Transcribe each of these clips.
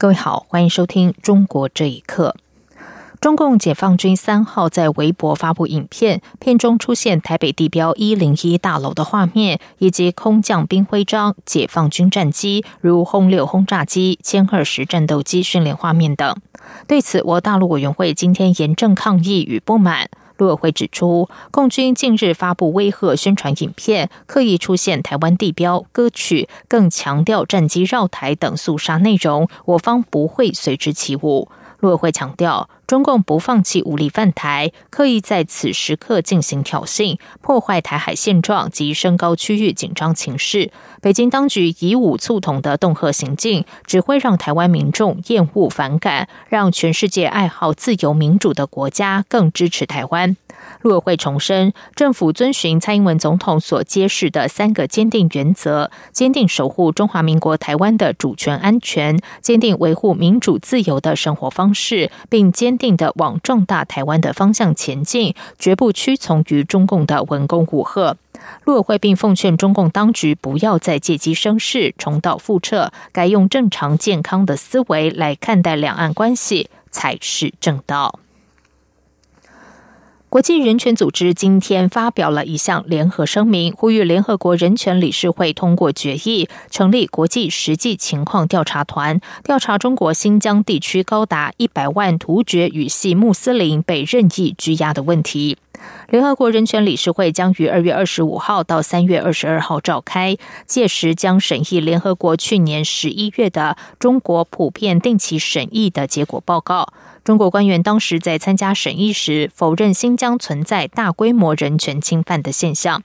各位好，欢迎收听《中国这一刻》。中共解放军三号在微博发布影片，片中出现台北地标一零一大楼的画面，以及空降兵徽章、解放军战机如轰六轰炸机、歼二十战斗机训练画面等。对此，我大陆委员会今天严正抗议与不满。陆委会指出，共军近日发布威吓宣传影片，刻意出现台湾地标、歌曲，更强调战机绕台等肃杀内容，我方不会随之起舞。陆委会强调。中共不放弃武力犯台，刻意在此时刻进行挑衅，破坏台海现状及升高区域紧张情势。北京当局以武促统的恫吓行径，只会让台湾民众厌恶反感，让全世界爱好自由民主的国家更支持台湾。陆委会重申，政府遵循蔡英文总统所揭示的三个坚定原则：坚定守护中华民国台湾的主权安全，坚定维护民主自由的生活方式，并坚。定的往壮大台湾的方向前进，绝不屈从于中共的文攻武赫。陆委会并奉劝中共当局不要再借机生事，重蹈覆辙，该用正常健康的思维来看待两岸关系，才是正道。国际人权组织今天发表了一项联合声明，呼吁联合国人权理事会通过决议，成立国际实际情况调查团，调查中国新疆地区高达一百万突厥语系穆斯林被任意拘押的问题。联合国人权理事会将于二月二十五号到三月二十二号召开，届时将审议联合国去年十一月的中国普遍定期审议的结果报告。中国官员当时在参加审议时，否认新疆存在大规模人权侵犯的现象。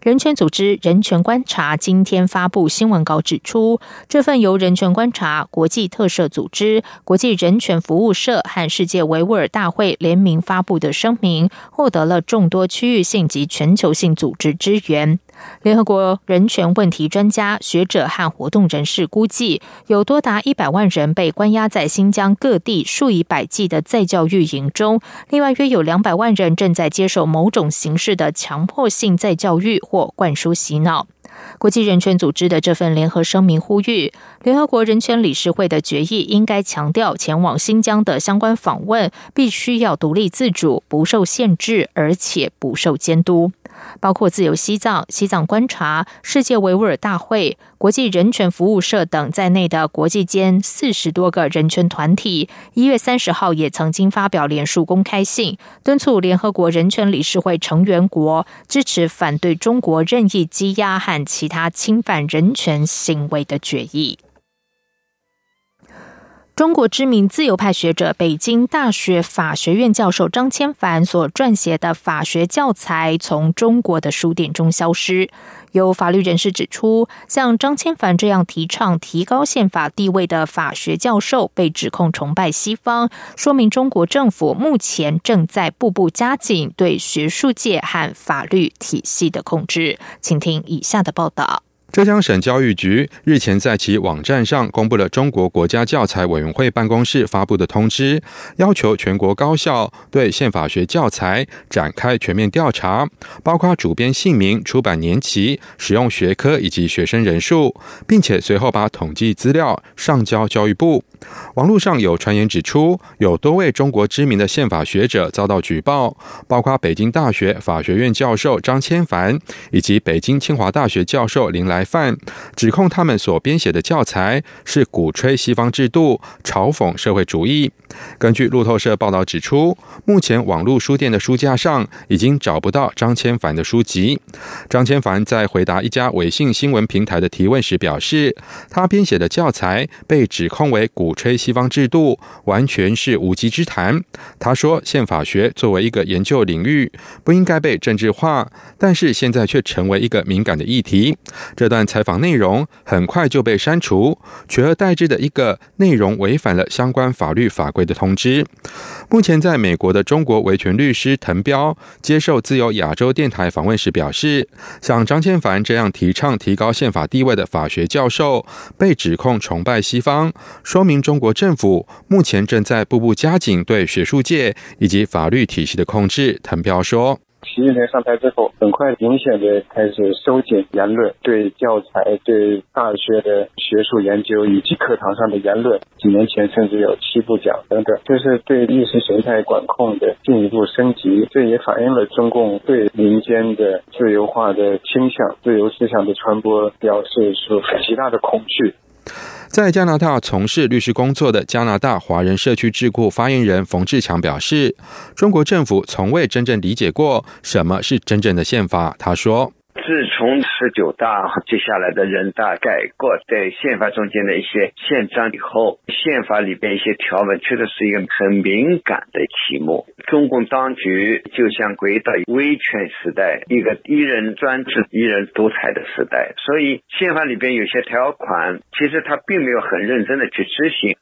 人权组织人权观察今天发布新闻稿指出，这份由人权观察国际特赦组织、国际人权服务社和世界维吾尔大会联名发布的声明，获得了众多区域性及全球性组织支援。联合国人权问题专家、学者和活动人士估计，有多达一百万人被关押在新疆各地数以百计的再教育营中，另外约有两百万人正在接受某种形式的强迫性再教育或灌输洗脑。国际人权组织的这份联合声明呼吁，联合国人权理事会的决议应该强调，前往新疆的相关访问必须要独立自主、不受限制，而且不受监督。包括自由西藏、西藏观察、世界维吾尔大会、国际人权服务社等在内的国际间四十多个人权团体，一月三十号也曾经发表联署公开信，敦促联合国人权理事会成员国支持反对中国任意羁押和其他侵犯人权行为的决议。中国知名自由派学者、北京大学法学院教授张千帆所撰写的法学教材从中国的书店中消失。有法律人士指出，像张千帆这样提倡提高宪法地位的法学教授被指控崇拜西方，说明中国政府目前正在步步加紧对学术界和法律体系的控制。请听以下的报道。浙江省教育局日前在其网站上公布了中国国家教材委员会办公室发布的通知，要求全国高校对宪法学教材展开全面调查，包括主编姓名、出版年期、使用学科以及学生人数，并且随后把统计资料上交教育部。网络上有传言指出，有多位中国知名的宪法学者遭到举报，包括北京大学法学院教授张千帆以及北京清华大学教授林来范，指控他们所编写的教材是鼓吹西方制度、嘲讽社会主义。根据路透社报道指出，目前网络书店的书架上已经找不到张千帆的书籍。张千帆在回答一家微信新闻平台的提问时表示，他编写的教材被指控为。鼓吹西方制度，完全是无稽之谈。他说，宪法学作为一个研究领域，不应该被政治化，但是现在却成为一个敏感的议题。这段采访内容很快就被删除，取而代之的一个内容违反了相关法律法规的通知。目前在美国的中国维权律师滕彪接受自由亚洲电台访问时表示，像张千凡这样提倡提高宪法地位的法学教授，被指控崇拜西方，说明中国政府目前正在步步加紧对学术界以及法律体系的控制。滕彪说。习近平上台之后，很快明显的开始收紧言论，对教材、对大学的学术研究以及课堂上的言论，几年前甚至有七步讲等等，这是对意识形态管控的进一步升级。这也反映了中共对民间的自由化的倾向、自由思想的传播表示出极大的恐惧。在加拿大从事律师工作的加拿大华人社区智库发言人冯志强表示：“中国政府从未真正理解过什么是真正的宪法。”他说。自从十九大接下来的人大改过，在宪法中间的一些宪章以后，宪法里边一些条文确实是一个很敏感的题目。中共当局就像回到威权时代，一个一人专制、一人独裁的时代，所以宪法里边有些条款，其实他并没有很认真的去执行。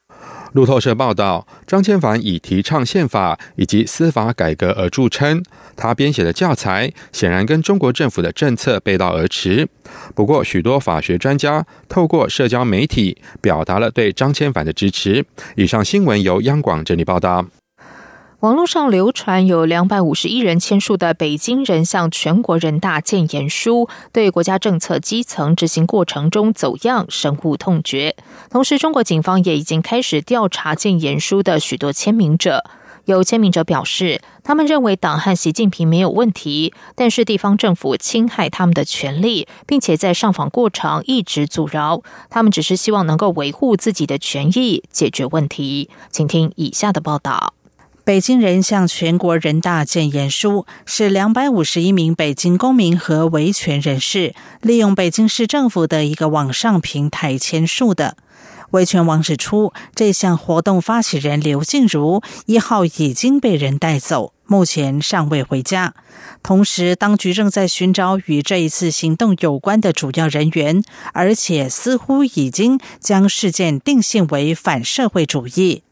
路透社报道，张千帆以提倡宪法以及司法改革而著称。他编写的教材显然跟中国政府的政策背道而驰。不过，许多法学专家透过社交媒体表达了对张千帆的支持。以上新闻由央广整理报道。网络上流传有两百五十一人签署的北京人向全国人大建言书，对国家政策基层执行过程中走样深恶痛绝。同时，中国警方也已经开始调查建言书的许多签名者。有签名者表示，他们认为党和习近平没有问题，但是地方政府侵害他们的权利，并且在上访过程一直阻挠。他们只是希望能够维护自己的权益，解决问题。请听以下的报道。北京人向全国人大建言书是两百五十一名北京公民和维权人士利用北京市政府的一个网上平台签署的。维权网指出，这项活动发起人刘静茹一号已经被人带走，目前尚未回家。同时，当局正在寻找与这一次行动有关的主要人员，而且似乎已经将事件定性为反社会主义。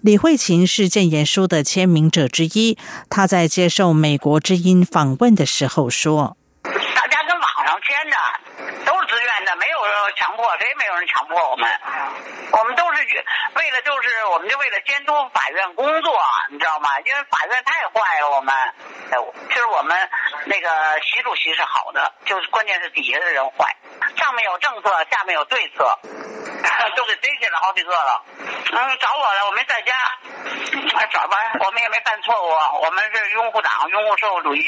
李慧琴是建言书的签名者之一。他在接受美国之音访问的时候说：“大家跟网上签的，都是自愿的，没有强迫，谁也没有人强迫我们。我们都是为了，就是我们就为了监督法院工作，你知道吗？因为法院太坏了，我们。其实我们那个习主席是好的，就是关键是底下的人坏。上面有政策，下面有对策。” 都给逮起来好几个了，嗯，找我了，我没在家，找吧，我们也没犯错误，我们是拥护党，拥护社会主义，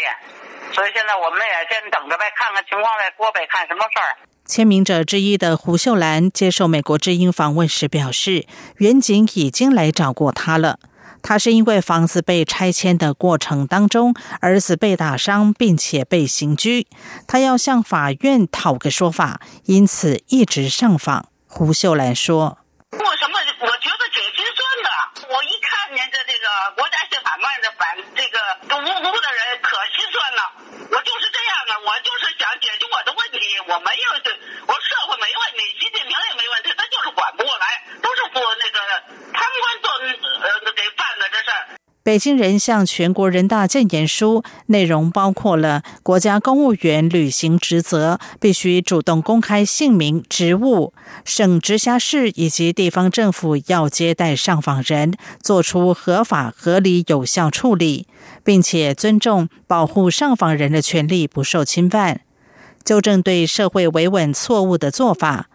所以现在我们也先等着呗，看看情况再说呗，看什么事儿。签名者之一的胡秀兰接受美国之音访问时表示，远景已经来找过他了。他是因为房子被拆迁的过程当中，儿子被打伤，并且被刑拘，他要向法院讨个说法，因此一直上访。胡秀兰说：“我什么？我觉得挺心酸的。我一看见这这个国家宪法案的反这个无辜的人，可心酸了。我就是这样的，我就是想解决我的问题。我没有这，我社会没问题，习近平也没问题，他就是管不过来，都是我那个贪官做呃给办的这事儿。”北京人向全国人大建言书内容包括了国家公务员履行职责必须主动公开姓名、职务，省直辖市以及地方政府要接待上访人，做出合法、合理、有效处理，并且尊重、保护上访人的权利不受侵犯，纠正对社会维稳错误的做法。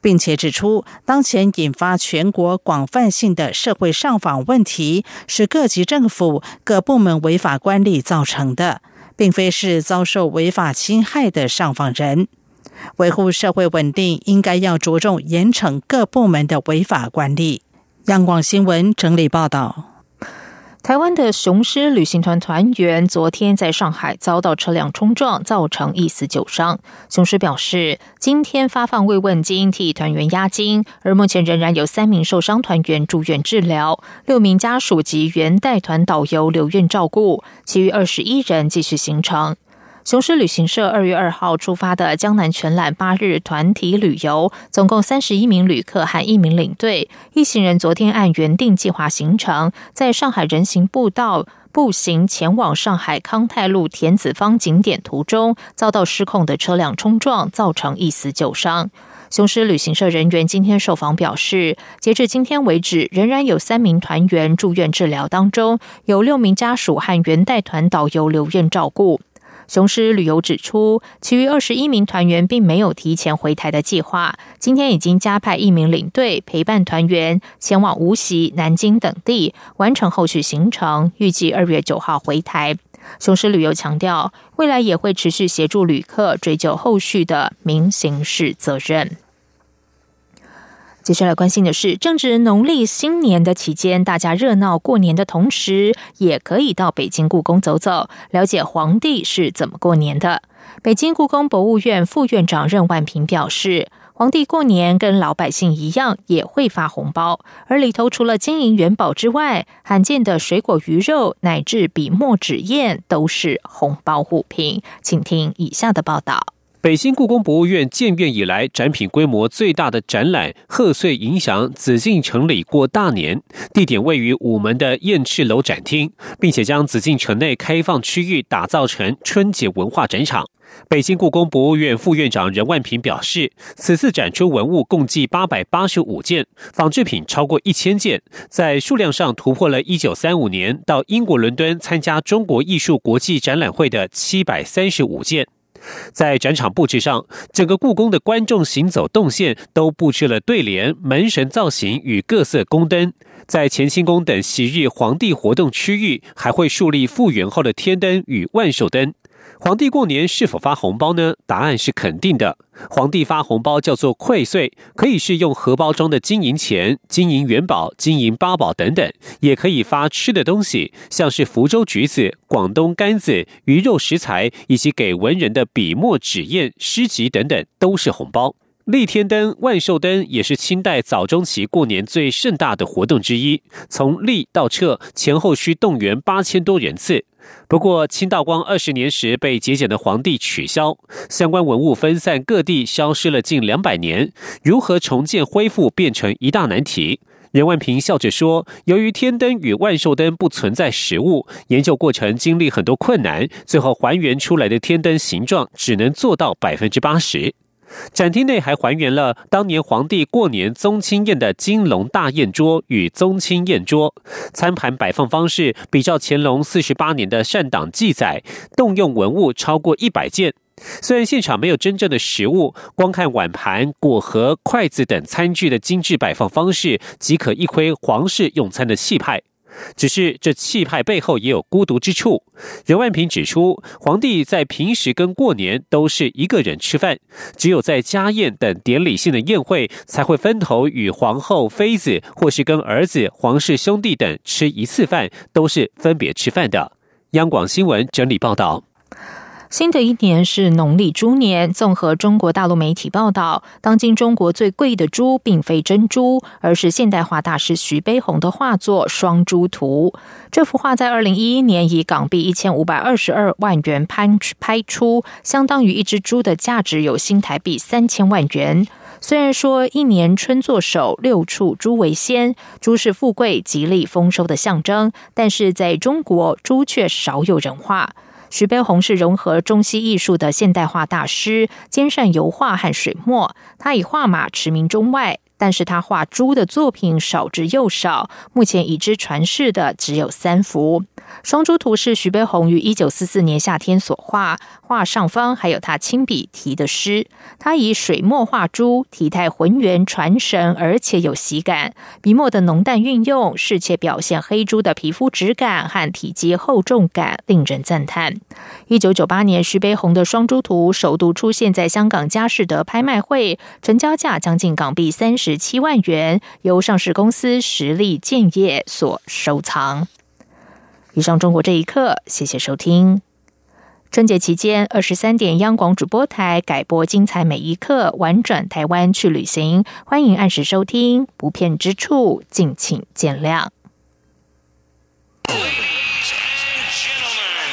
并且指出，当前引发全国广泛性的社会上访问题，是各级政府各部门违法管理造成的，并非是遭受违法侵害的上访人。维护社会稳定，应该要着重严惩各部门的违法管理。央广新闻整理报道。台湾的雄狮旅行团团员昨天在上海遭到车辆冲撞，造成一死九伤。雄狮表示，今天发放慰问金替团员押金，而目前仍然有三名受伤团员住院治疗，六名家属及原带团导游留院照顾，其余二十一人继续行程。雄狮旅行社二月二号出发的江南全览八日团体旅游，总共三十一名旅客和一名领队。一行人昨天按原定计划行程，在上海人行步道步行前往上海康泰路田子坊景点途中，遭到失控的车辆冲撞，造成一死九伤。雄狮旅行社人员今天受访表示，截至今天为止，仍然有三名团员住院治疗当中，有六名家属和原带团导游留院照顾。雄狮旅游指出，其余二十一名团员并没有提前回台的计划。今天已经加派一名领队陪伴团员前往无锡、南京等地完成后续行程，预计二月九号回台。雄狮旅游强调，未来也会持续协助旅客追究后续的民刑事责任。接下来关心的是，正值农历新年的期间，大家热闹过年的同时，也可以到北京故宫走走，了解皇帝是怎么过年的。北京故宫博物院副院长任万平表示，皇帝过年跟老百姓一样，也会发红包，而里头除了金银元宝之外，罕见的水果、鱼肉，乃至笔墨纸砚，都是红包物品。请听以下的报道。北京故宫博物院建院以来，展品规模最大的展览“贺岁迎祥，紫禁城里过大年”，地点位于午门的燕翅楼展厅，并且将紫禁城内开放区域打造成春节文化展场。北京故宫博物院副院长任万平表示，此次展出文物共计八百八十五件，仿制品超过一千件，在数量上突破了一九三五年到英国伦敦参加中国艺术国际展览会的七百三十五件。在展场布置上，整个故宫的观众行走动线都布置了对联、门神造型与各色宫灯。在乾清宫等昔日皇帝活动区域，还会树立复原后的天灯与万寿灯。皇帝过年是否发红包呢？答案是肯定的。皇帝发红包叫做馈岁，可以是用荷包装的金银钱、金银元宝、金银八宝等等，也可以发吃的东西，像是福州橘子、广东柑子、鱼肉食材，以及给文人的笔墨纸砚、诗集等等，都是红包。立天灯、万寿灯也是清代早中期过年最盛大的活动之一，从立到撤前后需动员八千多人次。不过，清道光二十年时被节俭的皇帝取消，相关文物分散各地，消失了近两百年，如何重建恢复变成一大难题。任万平笑着说：“由于天灯与万寿灯不存在实物，研究过程经历很多困难，最后还原出来的天灯形状只能做到百分之八十。”展厅内还还原了当年皇帝过年宗亲宴的金龙大宴桌与宗亲宴桌，餐盘摆放方式比照乾隆四十八年的善党记载，动用文物超过一百件。虽然现场没有真正的实物，光看碗盘、果盒、筷子等餐具的精致摆放方式，即可一窥皇室用餐的气派。只是这气派背后也有孤独之处。任万平指出，皇帝在平时跟过年都是一个人吃饭，只有在家宴等典礼性的宴会，才会分头与皇后、妃子，或是跟儿子、皇室兄弟等吃一次饭，都是分别吃饭的。央广新闻整理报道。新的一年是农历猪年。综合中国大陆媒体报道，当今中国最贵的猪并非珍珠，而是现代画大师徐悲鸿的画作《双猪图》。这幅画在二零一一年以港币一千五百二十二万元拍拍出，相当于一只猪的价值有新台币三千万元。虽然说一年春作首，六畜猪为先，猪是富贵、吉利、丰收的象征，但是在中国，猪却少有人画。徐悲鸿是融合中西艺术的现代化大师，兼善油画和水墨。他以画马驰名中外。但是他画猪的作品少之又少，目前已知传世的只有三幅。双猪图是徐悲鸿于一九四四年夏天所画，画上方还有他亲笔题的诗。他以水墨画猪，体态浑圆传神，而且有喜感。笔墨的浓淡运用，适切表现黑猪的皮肤质感和体积厚重感，令人赞叹。一九九八年，徐悲鸿的双猪图首度出现在香港佳士得拍卖会，成交价将近港币三十。十七万元，由上市公司实力建业所收藏。以上中国这一刻，谢谢收听。春节期间，二十三点央广主播台改播精彩每一刻，玩转台湾去旅行，欢迎按时收听，不骗之处敬请见谅。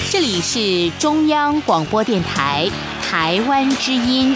这里是中央广播电台台湾之音。